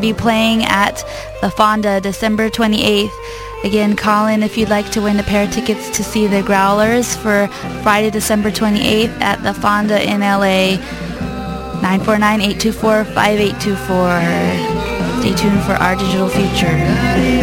to be playing at the Fonda December 28th. Again, call in if you'd like to win a pair of tickets to see the Growlers for Friday, December 28th at the Fonda in LA. 949-824-5824. Stay tuned for our digital future.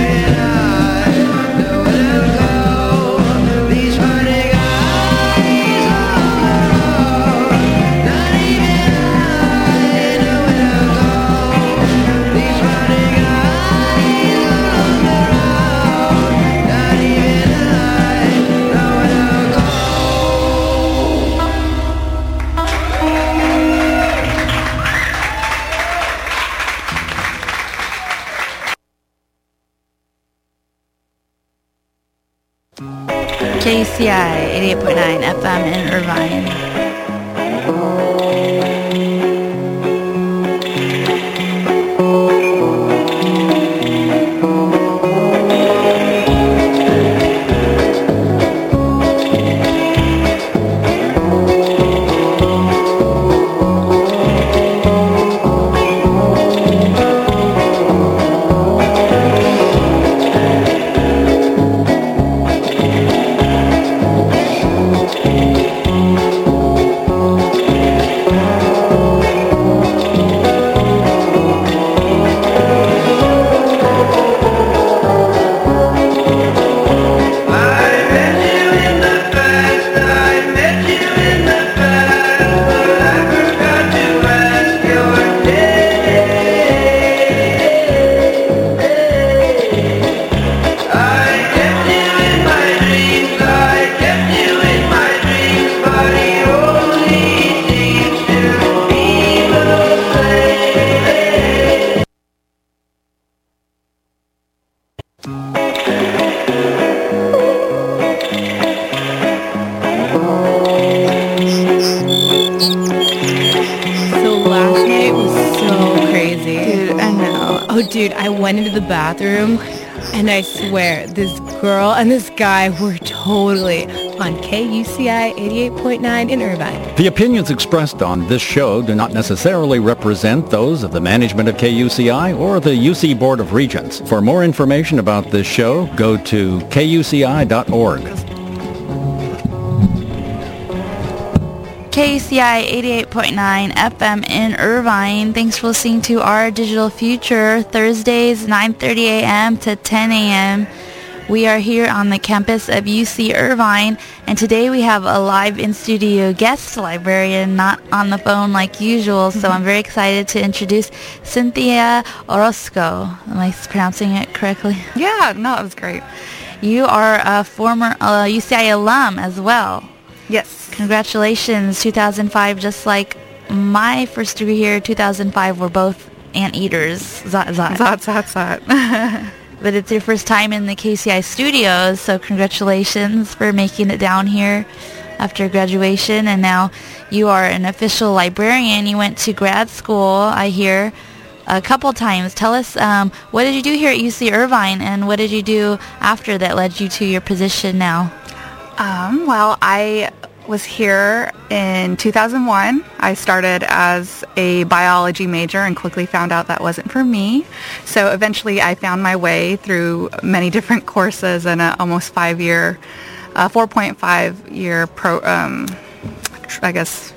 KUCI 88.9 FM in Irvine. And this guy were totally on KUCI 88.9 in Irvine. The opinions expressed on this show do not necessarily represent those of the management of KUCI or the UC Board of Regents. For more information about this show, go to kuci.org. KUCI 88.9 FM in Irvine. Thanks for listening to our digital future Thursdays 9:30 a.m. to 10 a.m. We are here on the campus of UC Irvine and today we have a live in studio guest librarian not on the phone like usual so I'm very excited to introduce Cynthia Orozco. Am I pronouncing it correctly? Yeah, no, it was great. You are a former uh, UCI alum as well. Yes. Congratulations, 2005. Just like my first degree here, 2005, were both anteaters. Zot, zot. Zot, zot, zot. but it's your first time in the KUCI studios, so congratulations for making it down here after graduation. And now you are an official librarian. You went to grad school, I hear, a couple times. Tell us, um, what did you do here at UC Irvine, and what did you do after that led you to your position now? Um, well, I was here in 2001. I started as a biology major and quickly found out that wasn't for me. So eventually I found my way through many different courses and an almost five-year, uh, 4.5 year pro, um, I guess,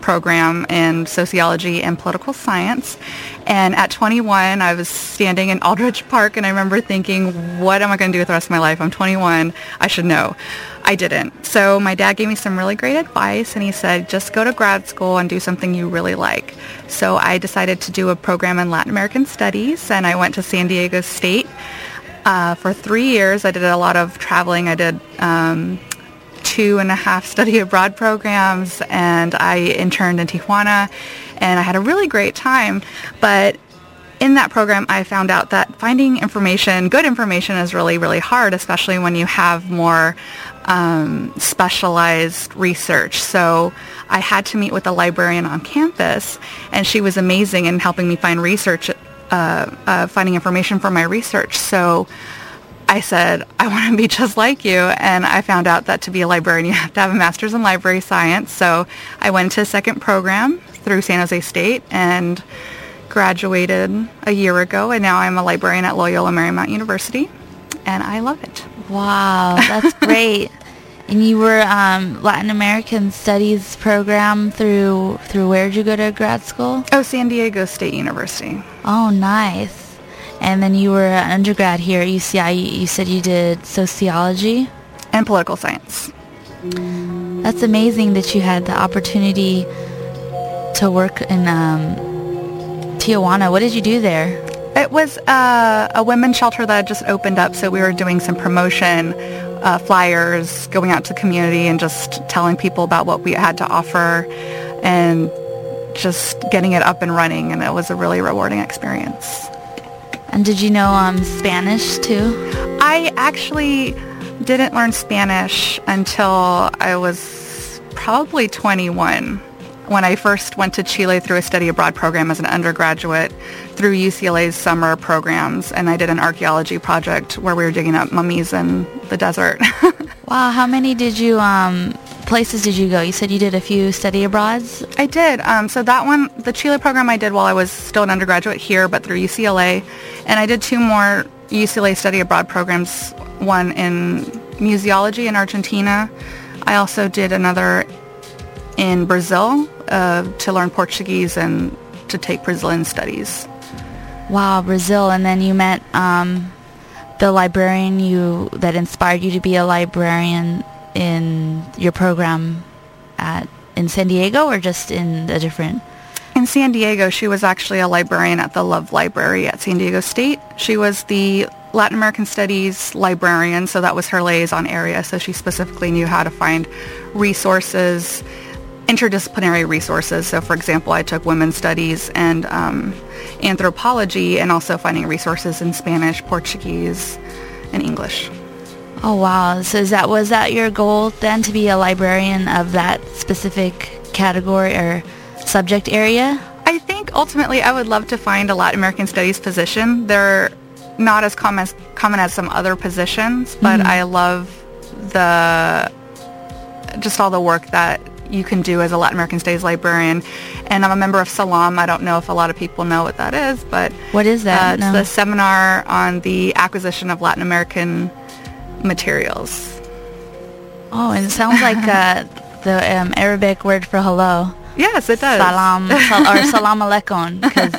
program in sociology and political science. And at 21, I was standing in Aldrich Park and I remember thinking, what am I going to do with the rest of my life? I'm 21. I should know. I didn't. So my dad gave me some really great advice and he said, just go to grad school and do something you really like. So I decided to do a program in Latin American Studies and I went to San Diego State. Uh, for three years, I did a lot of traveling. I did um, two and a half study abroad programs and I interned in Tijuana and I had a really great time. But in that program, I found out that finding information, good information, is really, really hard, especially when you have more um, specialized research. So I had to meet with a librarian on campus, and she was amazing in helping me find research, uh, uh, finding information for my research. So I said, I want to be just like you. And I found out that to be a librarian, you have to have a master's in library science. So I went to a second program through San Jose State and graduated a year ago, and now I'm a librarian at Loyola Marymount University, and I love it. Wow, that's great. And you were um, Latin American Studies program through through where did you go to grad school? Oh, San Diego State University. Oh, nice. And then you were an undergrad here at UCI. You, said you did sociology and political science. That's amazing that you had the opportunity to work in um, Tijuana. What did you do there? It was uh, a women's shelter that just opened up, so we were doing some promotion, uh, flyers, going out to the community and just telling people about what we had to offer and just getting it up and running, and it was a really rewarding experience. And did you know um, Spanish too? I actually didn't learn Spanish until I was probably 21 when I first went to Chile through a study abroad program as an undergraduate through UCLA's summer programs and I did an archaeology project where we were digging up mummies in the desert. wow, how many did you um places did you go? You said you did a few study abroads? I did. Um, so that one, the Chile program I did while I was still an undergraduate here, but through UCLA. And I did two more UCLA study abroad programs, one in museology in Argentina. I also did another in Brazil uh, to learn Portuguese and to take Brazilian studies. Wow, Brazil. And then you met um, the librarian you that inspired you to be a librarian in your program at in San Diego or just in a different in San Diego, she was actually a librarian at the Love Library at San Diego State. She was the Latin American Studies librarian, so that was her liaison area. So she specifically knew how to find resources, interdisciplinary resources. So for example, I took women's studies and um, anthropology and also finding resources in Spanish, Portuguese, and English. Oh wow! So is that was that your goal then to be a librarian of that specific category or subject area? I think ultimately I would love to find a Latin American Studies position. They're not as common as, common as some other positions, but mm-hmm. I love the just all the work that you can do as a Latin American Studies librarian. And I'm a member of SALAM. I don't know if a lot of people know what that is, but what is that? Uh, it's no. the seminar on the acquisition of Latin American materials. Oh, and it sounds like uh, the um, Arabic word for hello. Yes, it does. Salam sal- or salam alaikum because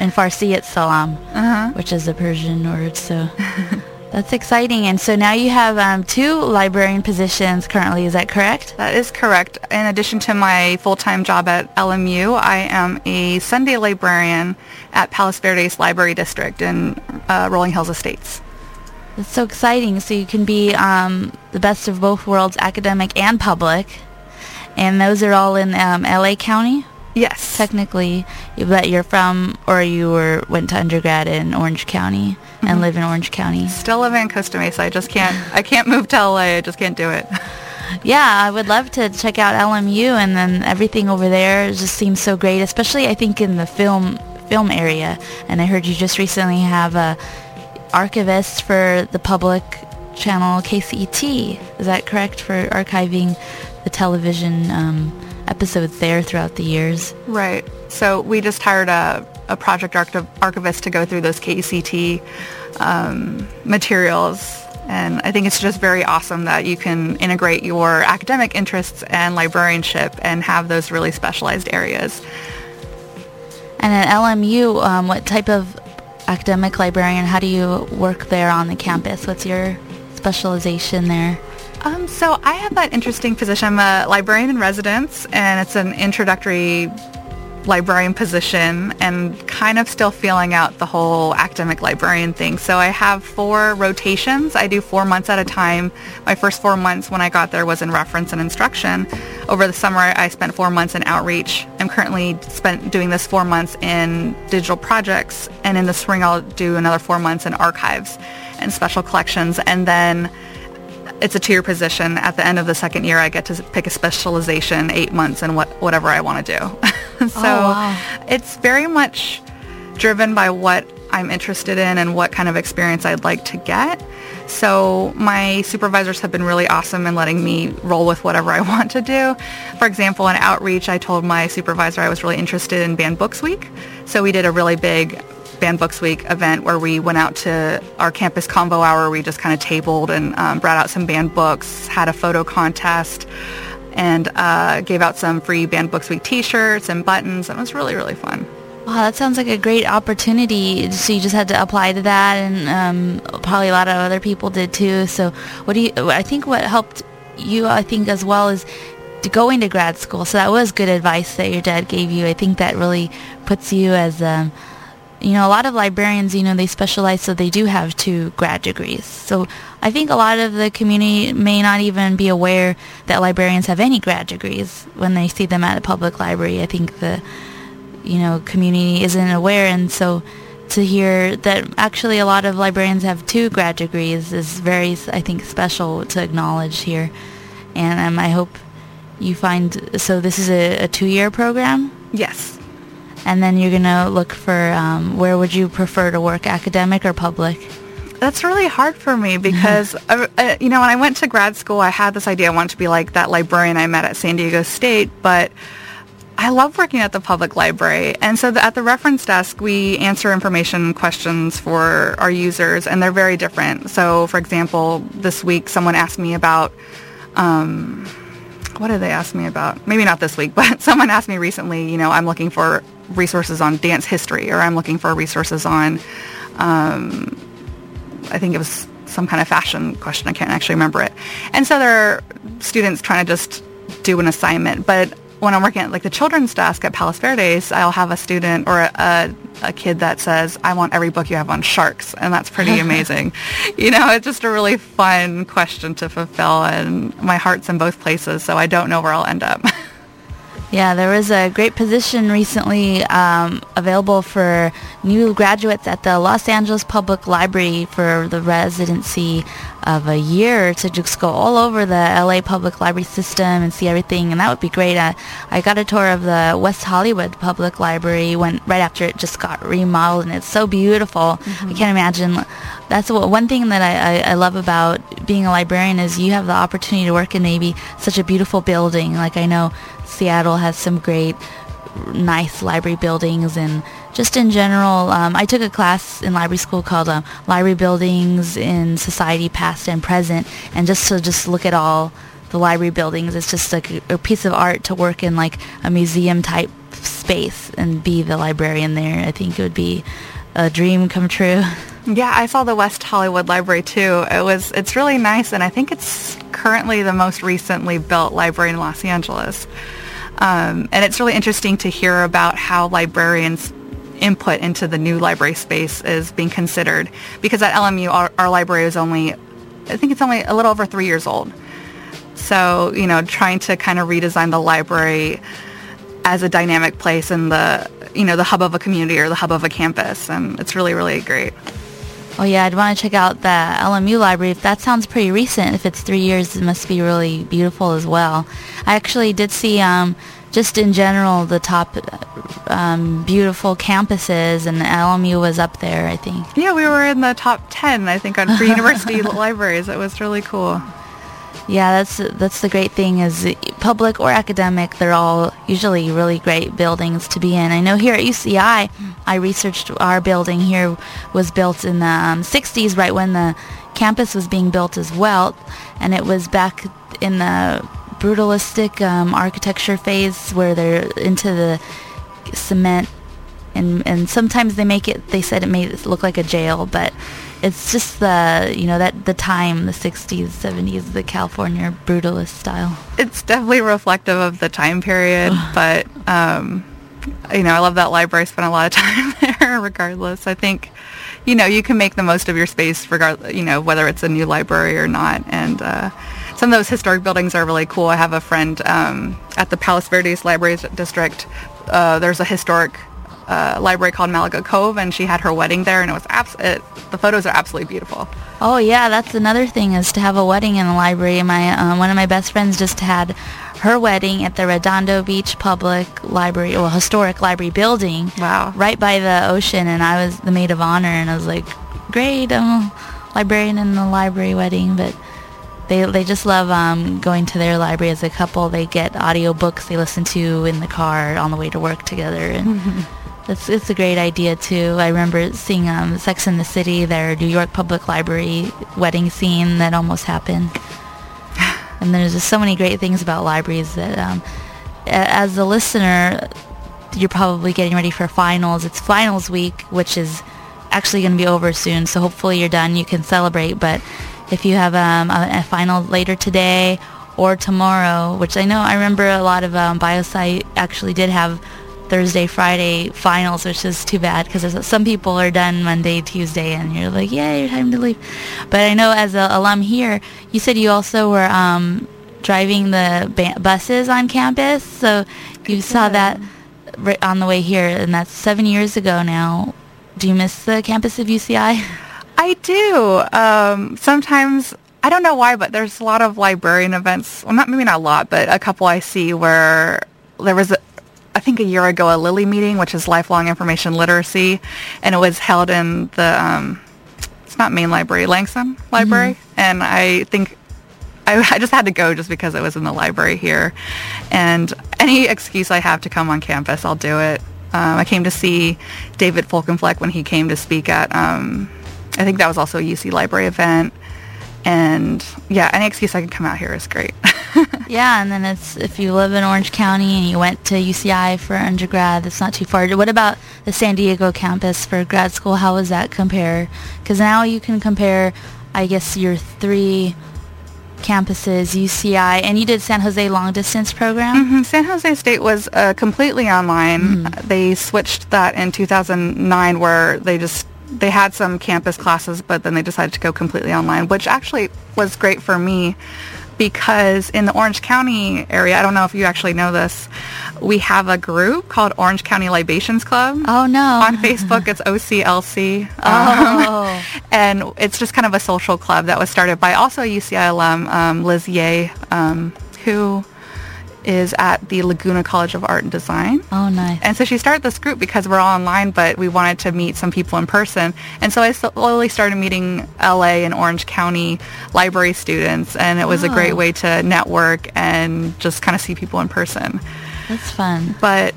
in Farsi it's salam, uh-huh. which is a Persian word. So that's exciting. And so now you have um, two librarian positions currently. Is that correct? That is correct. In addition to my full-time job at LMU, I am a Sunday librarian at Palos Verdes Library District in uh, Rolling Hills Estates. It's so exciting. So you can be um, the best of both worlds, academic and public. And those are all in um, LA County? Yes. Technically, but you're from, or you were went to undergrad in Orange County and mm-hmm. live in Orange County. Still live in Costa Mesa. I just can't, I can't move to LA. I just can't do it. Yeah, I would love to check out LMU and then everything over there just seems so great, especially I think in the film film area. And I heard you just recently have a archivist for the public channel KCET. Is that correct for archiving the television um, episodes there throughout the years? Right. So we just hired a, a project archivist to go through those KCET um, materials. And I think it's just very awesome that you can integrate your academic interests and librarianship and have those really specialized areas. And at LMU, um, what type of academic librarian, how do you work there on the campus? What's your specialization there? Um, so I have that interesting position. I'm a librarian in residence, and it's an introductory librarian position and kind of still feeling out the whole academic librarian thing. So I have four rotations. I do four months at a time. My first four months when I got there was in reference and instruction. Over the summer, I spent four months in outreach. I'm currently spent doing this four months in digital projects. And in the spring, I'll do another four months in archives and special collections. And then it's a two-year position. At the end of the second year, I get to pick a specialization, eight months, and what whatever I want to do. so oh, wow. it's very much driven by what I'm interested in and what kind of experience I'd like to get. So my supervisors have been really awesome in letting me roll with whatever I want to do. For example, in outreach, I told my supervisor I was really interested in Banned Books Week. So we did a really big Banned Books Week event where we went out to our campus convo hour. We just kind of tabled and um, brought out some banned books, had a photo contest, and uh, gave out some free Banned Books Week t-shirts and buttons. It was really, really fun. Wow, that sounds like a great opportunity. So you just had to apply to that, and um, probably a lot of other people did too. So what do you? I think what helped you, I think as well, is going to grad school. So that was good advice that your dad gave you. I think that really puts you as um, you know, a lot of librarians, you know, they specialize so they do have two grad degrees. So I think a lot of the community may not even be aware that librarians have any grad degrees when they see them at a public library. I think the, you know, community isn't aware. And so to hear that actually a lot of librarians have two grad degrees is very, I think, special to acknowledge here. And um, I hope you find, so this is a, a two-year program? Yes and then you're going to look for um, where would you prefer to work, academic or public? That's really hard for me because, uh, uh, you know, when I went to grad school, I had this idea I wanted to be like that librarian I met at San Diego State, but I love working at the public library. And so the, at the reference desk, we answer information questions for our users, and they're very different. So, for example, this week someone asked me about um, what did they ask me about? Maybe not this week, but someone asked me recently, you know, I'm looking for resources on dance history or I'm looking for resources on, um, I think it was some kind of fashion question. I can't actually remember it. And so there are students trying to just do an assignment, but when I'm working at like the children's desk at Palos Verdes, I'll have a student or a, a, a, kid that says, I want every book you have on sharks. And that's pretty amazing. you know, it's just a really fun question to fulfill and my heart's in both places. So I don't know where I'll end up. Yeah, there was a great position recently um, available for new graduates at the Los Angeles Public Library for the residency of a year to just go all over the LA Public Library system and see everything, and that would be great. I, I got a tour of the West Hollywood Public Library when right after it just got remodeled, and it's so beautiful. Mm-hmm. I can't imagine. That's what, one thing that I, I, I love about being a librarian is you have the opportunity to work in maybe such a beautiful building. Like I know Seattle has some great, nice library buildings and just in general, um, I took a class in library school called um, Library Buildings in Society Past and Present, and just to just look at all the library buildings, it's just like a, a piece of art to work in like a museum type space and be the librarian there. I think it would be a dream come true. Yeah, I saw the West Hollywood Library too. It was it's really nice, and I think it's currently the most recently built library in Los Angeles. Um, and it's really interesting to hear about how librarians input into the new library space is being considered because at LMU our, our library is only I think it's only a little over three years old. So, you know, trying to kind of redesign the library as a dynamic place in the, you know, the hub of a community or the hub of a campus. And it's really, really great. Oh yeah, I'd want to check out the LMU library. If that sounds pretty recent, if it's three years, it must be really beautiful as well. I actually did see um, just in general the top um, beautiful campuses, and LMU was up there. I think. Yeah, we were in the top ten. I think on free university libraries. It was really cool. Yeah, that's that's the great thing is public or academic, they're all usually really great buildings to be in. I know here at UCI, I researched our building here was built in the um, 60s, right when the campus was being built as well, and it was back in the brutalistic um, architecture phase where they're into the cement. And and sometimes they make it they said it made it look like a jail but it's just the you know that the time the 60s 70s the california brutalist style. It's definitely reflective of the time period but um, you know i love that library I spent a lot of time there regardless i think you know you can make the most of your space regardless you know whether it's a new library or not and uh, some of those historic buildings are really cool. I have a friend um, at the Palos Verdes Library District. Uh, there's a historic uh, library called Malaga Cove, and she had her wedding there, and it was abs- it, the photos are absolutely beautiful. Oh yeah, that's another thing is to have a wedding in the library. My uh, one of my best friends just had her wedding at the Redondo Beach Public Library, well, historic library building. Wow. Right by the ocean, and I was the maid of honor, and I was like, great, I'm a librarian in the library wedding, but they they just love um, going to their library as a couple. They get audio books they listen to in the car on the way to work together, and it's it's a great idea too. I remember seeing um, Sex in the City, their New York Public Library wedding scene that almost happened. And there's just so many great things about libraries that, um, as a listener, you're probably getting ready for finals. It's finals week, which is actually going to be over soon. So hopefully you're done. You can celebrate. But if you have um, a, a final later today or tomorrow, which I know I remember a lot of um, biosci actually did have Thursday, Friday finals, which is too bad because some people are done Monday, Tuesday, and you're like, yay, time to leave. But I know as an alum here, you said you also were um, driving the ba- buses on campus, so you saw that right on the way here, and that's seven years ago now. Do you miss the campus of UCI? I do. Um, sometimes I don't know why, but there's a lot of librarian events. Well, not maybe not a lot, but a couple I see where there was, a, I think, a year ago a Lily meeting, which is lifelong information literacy, and it was held in the. Um, it's not main library, Langson Library, and I think I, I just had to go just because it was in the library here. And any excuse I have to come on campus, I'll do it. Um, I came to see David Folkenflik when he came to speak at, um, I think that was also a UC library event. And yeah, any excuse I can come out here is great. Yeah, and then it's if you live in Orange County and you went to UCI for undergrad, it's not too far. What about the San Diego campus for grad school? How does that compare? Because now you can compare, I guess, your three campuses, UCI, and you did San Jose long distance program. Mhm. San Jose State was uh, completely online. Uh, They switched that in 2009 where they just they had some campus classes, but then they decided to go completely online, which actually was great for me because in the Orange County area, I don't know if you actually know this, we have a group called Orange County Libations Club. Oh no! On Facebook, it's OCLC. Oh. Um, and it's just kind of a social club that was started by also a UCI alum, um, Liz Ye, um, who is at the Laguna College of Art and Design. Oh nice. And so she started this group because we're all online, but we wanted to meet some people in person. And so I slowly started meeting LA and Orange County library students, and it was a great Oh. way to network and just kind of see people in person. That's fun. But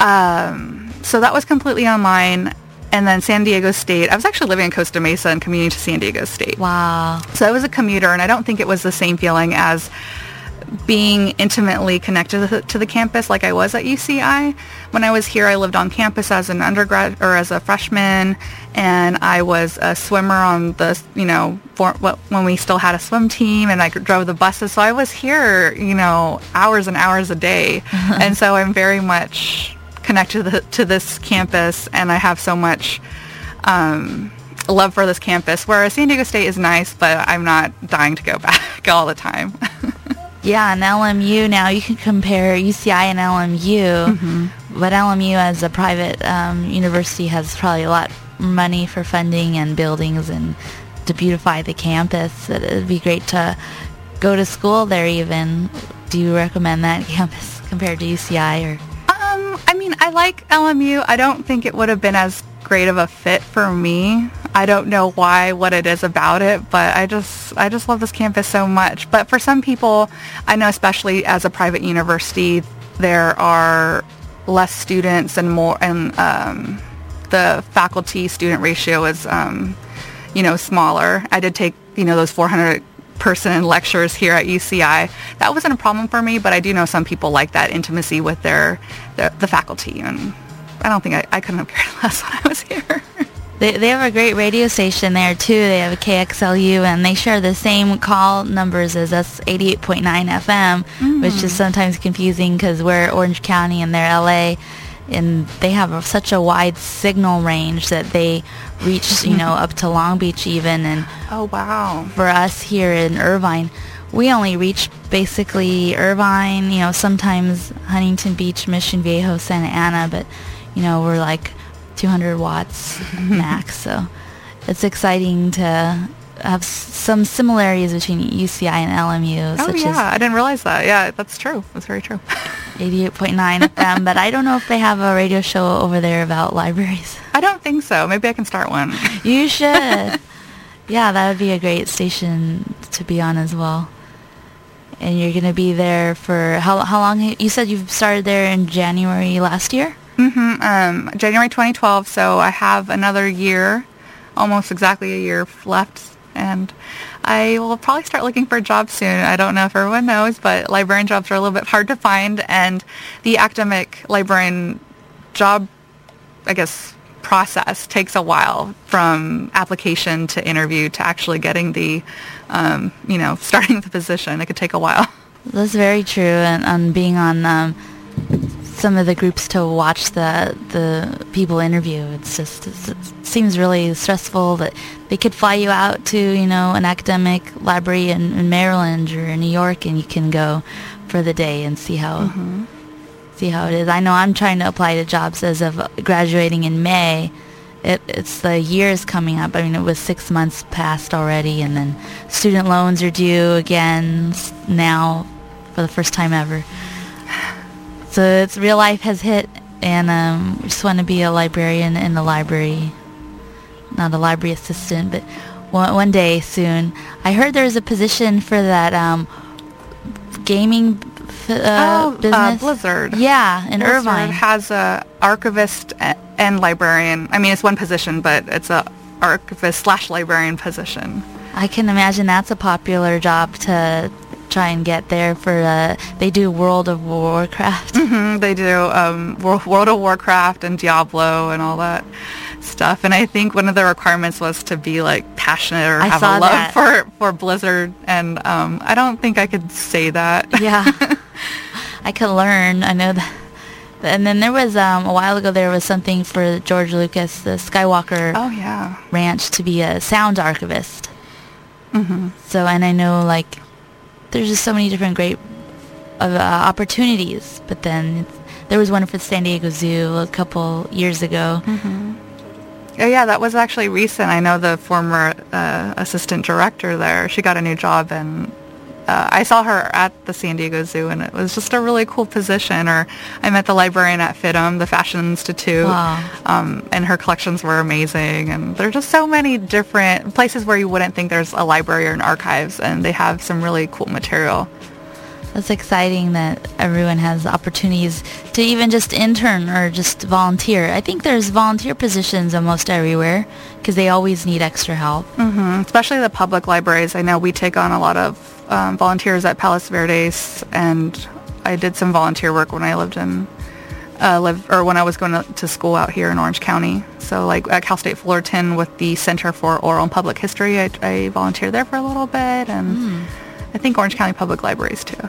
um, so that was completely online. And then San Diego State. I was actually living in Costa Mesa and commuting to San Diego State. Wow. So I was a commuter, and I don't think it was the same feeling as being intimately connected to the, campus like I was at UCI. When I was here, I lived on campus as an undergrad or as a freshman, and I was a swimmer on the, you know, for, when we still had a swim team, and I drove the buses. So I was here, you know, hours and hours a day, and so I'm very much connected to, the, to this campus, and I have so much. Um, love for this campus whereas San Diego State is nice but I'm not dying to go back all the time Yeah, and LMU now you can compare UCI and LMU, but LMU as a private um, university has probably a lot money for funding and buildings and to beautify the campus. It'd be great to go to school there. Even do you recommend that campus compared to UCI or? Um, I mean, I like LMU. I don't think it would have been as great of a fit for me. I don't know why, what it is about it, but I just, I just love this campus so much. But for some people, I know especially as a private university, there are less students and more, and um, the faculty-student ratio is, um, you know, smaller. I did take, you know, those 400 person lectures here at UCI. That wasn't a problem for me, but I do know some people like that intimacy with their, the, the faculty, and I don't think I, I couldn't have cared less when I was here. They, they have a great radio station there too. They have a KXLU and they share the same call numbers as us, 88.9 FM, which is mm. sometimes confusing because we're Orange County and they're LA, and they have a, such a wide signal range that they reach, you know, up to Long Beach even. And Oh wow! for us here in Irvine, we only reach basically Irvine, you know, sometimes Huntington Beach, Mission Viejo, Santa Ana, but, you know, we're like 200 watts max. So it's exciting to have some similarities between UCI and LMU, Oh such yeah, I didn't realize that. Yeah, that's true. That's very true. 88.9 FM. But I don't know if they have a radio show over there about libraries. I don't think so. Maybe I can start one. You should. yeah, that would be a great station to be on as well. And you're going to be there for how how long? You said you started there in January last year. Hmm Um, January 2012. So I have another year, almost exactly a year left, and I will probably start looking for a job soon. I don't know if everyone knows, but librarian jobs are a little bit hard to find, and the academic librarian job, I guess, process takes a while from application to interview to actually getting the, um, you know, starting the position. It could take a while. That's very true. And on being on um, some of the groups to watch the the people interview, it's just it's, it seems really stressful that they could fly you out to you know an academic library in, in Maryland or in New York, and you can go for the day and see how mm-hmm. see how it is. I know I'm trying to apply to jobs as of graduating in May. It, it's the years coming up. I mean, it was six months past already, and then student loans are due again now for the first time ever. So it's real life has hit, and um, we just want to be a librarian in the library, not a library assistant, but one, one day soon. I heard there was a position for that um, gaming uh, Oh, uh. Blizzard. Yeah, in Blizzard Irvine. has a archivist and librarian. I mean, it's one position, but it's a archivist slash librarian position. I can imagine that's a popular job to try and get there for. Uh, they do World of Warcraft. hmm they do um, Wor- World of Warcraft and Diablo and all that stuff. And I think one of the requirements was to be like passionate or I have a love that. for for Blizzard. And um, I don't think I could say that. yeah, I could learn. I know that. And then there was um, a while ago there was something for George Lucas, the Skywalker oh yeah. Ranch, to be a sound archivist. Mm-hmm. So, and I know like there's just so many different great uh, opportunities. But then there was one for the San Diego Zoo a couple years ago. Oh yeah, that was actually recent. I know the former uh, assistant director there. She got a new job, and uh, I saw her at the San Diego Zoo, and it was just a really cool position. Or I met the librarian at FIDM, the Fashion Institute, Wow. um, and her collections were amazing. And there are just so many different places where you wouldn't think there's a library or an archives, and they have some really cool material. That's exciting that everyone has opportunities to even just intern or just volunteer. I think there's volunteer positions almost everywhere because they always need extra help. hmm Especially the public libraries. I know we take on a lot of um, volunteers at Palos Verdes, and I did some volunteer work when I lived in uh, live or when I was going to, to school out here in Orange County. So like at Cal State Fullerton with the Center for Oral and Public History, I, I volunteered there for a little bit, and I think Orange County Public Libraries too.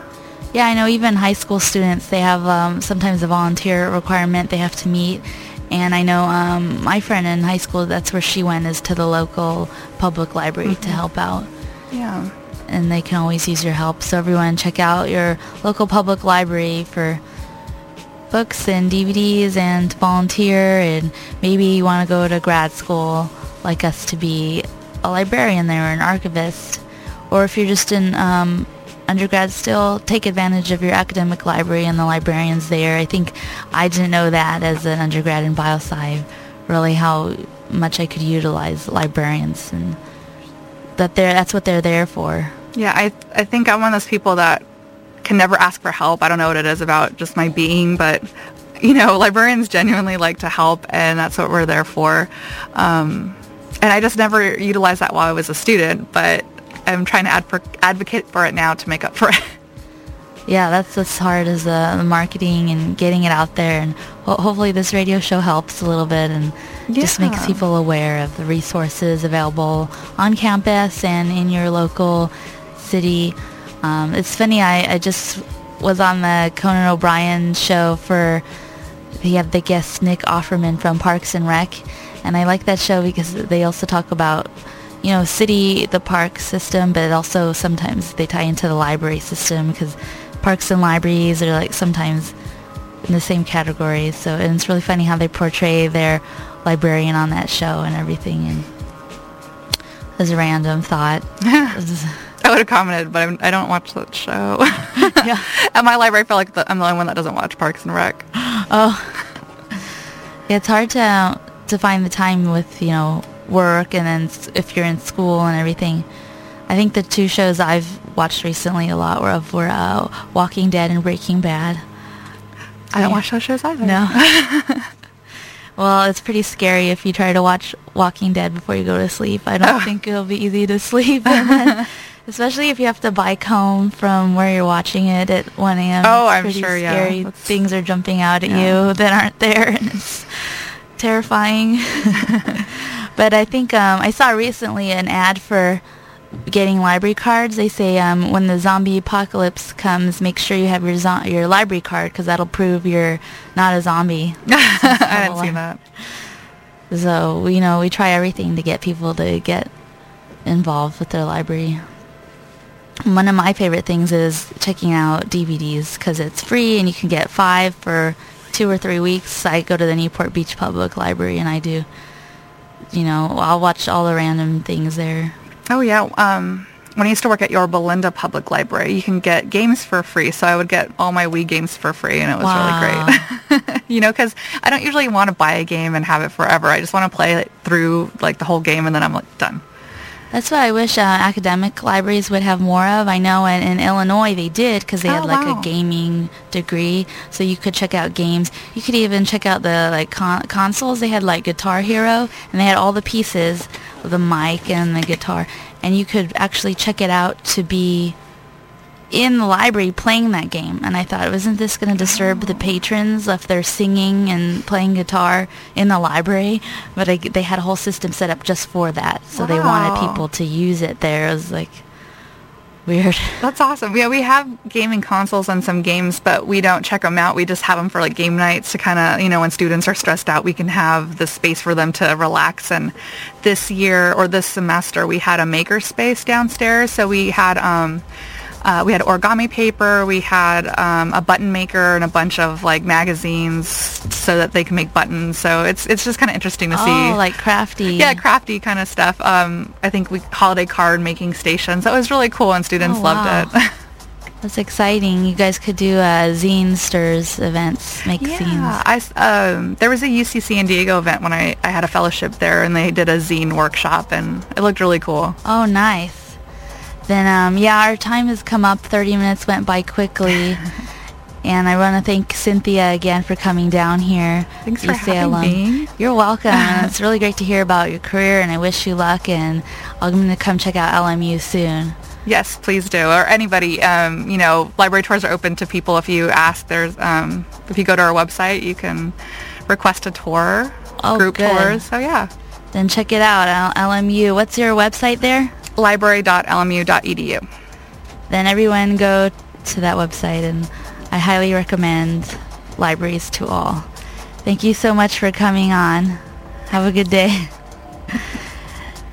Yeah, I know even high school students, they have um, sometimes a volunteer requirement they have to meet. And I know um, my friend in high school, that's where she went, is to the local public library to help out. Yeah. and they can always use your help. So everyone check out your local public library for books and DVDs and volunteer and maybe you want to go to grad school like us to be a librarian there or an archivist. Or if you're just in um, undergrad still, take advantage of your academic library and the librarians there. I think I didn't know that as an undergrad in biosci, really how much I could utilize librarians and that they're that's what they're there for. Yeah, I I think I'm one of those people that can never ask for help. I don't know what it is about just my being, but you know, librarians genuinely like to help, and that's what we're there for. Um, and I just never utilized that while I was a student, but I'm trying to adv- advocate for it now to make up for it. Yeah, that's as hard as uh, the marketing and getting it out there, and ho- hopefully this radio show helps a little bit and just makes people aware of the resources available on campus and in your local city. Um, it's funny, I, I just was on the Conan O'Brien show for he had the guest Nick Offerman from Parks and Rec, and I like that show because they also talk about you know city the park system, but also sometimes they tie into the library system because parks and libraries are like sometimes in the same category. So and it's really funny how they portray their librarian on that show and everything. And as a random thought. I would have commented, but I'm, I do not watch that show. yeah. At my library, I feel like the, I'm the only one that doesn't watch Parks and Rec. Oh, it's hard to um, to find the time with you know work and then if you're in school and everything. I think the two shows I've watched recently a lot were of were uh, Walking Dead and Breaking Bad. I don't Yeah. watch those shows either. No. well, it's pretty scary if you try to watch Walking Dead before you go to sleep. I don't Oh. think it'll be easy to sleep. Then, especially if you have to bike home from where you're watching it at 1 a.m. Oh, It's I'm pretty sure, yeah. Scary. That's- Things are jumping out at Yeah. you that aren't there, and it's terrifying. But I think um, I saw recently an ad for getting library cards. They say um, when the zombie apocalypse comes, make sure you have your zo- your library card because that'll prove you're not a zombie. I didn't see that. So you know, we try everything to get people to get involved with their library. One of my favorite things is checking out DVDs because it's free and you can get five for two or three weeks. I go to the Newport Beach Public Library and I do, you know, I'll watch all the random things there. Oh yeah. Um, when I used to work at Yorba Linda Public Library, you can get games for free. So I would get all my Wii games for free, and it was Wow. really great. you know, because I don't usually want to buy a game and have it forever. I just want to play it through like the whole game, and then I'm like done. That's what I wish uh, academic libraries would have more of. I know in, in Illinois they did because they had Oh, like wow. a gaming degree, so you could check out games. You could even check out the like con- consoles. They had like Guitar Hero, and they had all the pieces, the mic and the guitar, and you could actually check it out to be in the library playing that game. And I thought, wasn't this going to disturb the patrons if they're singing and playing guitar in the library? But I, they had a whole system set up just for that. So they wanted people to use it there. It was like weird. That's awesome. Yeah, we have gaming consoles and some games, but we don't check them out. We just have them for like game nights to kind of, you know, when students are stressed out, we can have the space for them to relax. And this year or this semester, we had a maker space downstairs. So we had, um, uh, we had origami paper, we had um, a button maker and a bunch of like magazines so that they can make buttons. So it's it's just kind of interesting to see. Oh, like crafty. Yeah, crafty kind of stuff. Um, I think we holiday card making stations. That was really cool, and students Oh, loved wow. it. That's exciting. You guys could do uh, zine stirs events, make yeah, zines. I um, there was a UC San Diego event when I, I had a fellowship there, and they did a zine workshop, and it looked really cool. Oh, nice. Then, um, yeah, our time has come up. 30 minutes went by quickly. and I want to thank Cynthia again for coming down here. Thanks for having alum. me. You're welcome. it's really great to hear about your career, and I wish you luck. And I'm going to come check out LMU soon. Yes, please do. Or anybody, um, you know, library tours are open to people. If you ask, there's, um, if you go to our website, you can request a tour, Oh, group good. tours. So yeah, Then check it out, L- LMU. What's your website there? library.lmu.edu. then everyone go to that website and I highly recommend libraries to all. Thank you so much for coming on. Have a good day.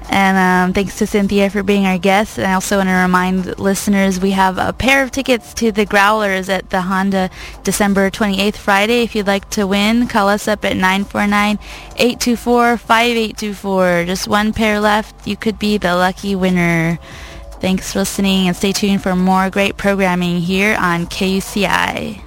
And um, thanks to Cynthia for being our guest. And I also want to remind listeners we have a pair of tickets to the Growlers at the Fonda December 28th Friday. If you'd like to win, call us up at 949-824-5824. Just one pair left. You could be the lucky winner. Thanks for listening and stay tuned for more great programming here on KUCI.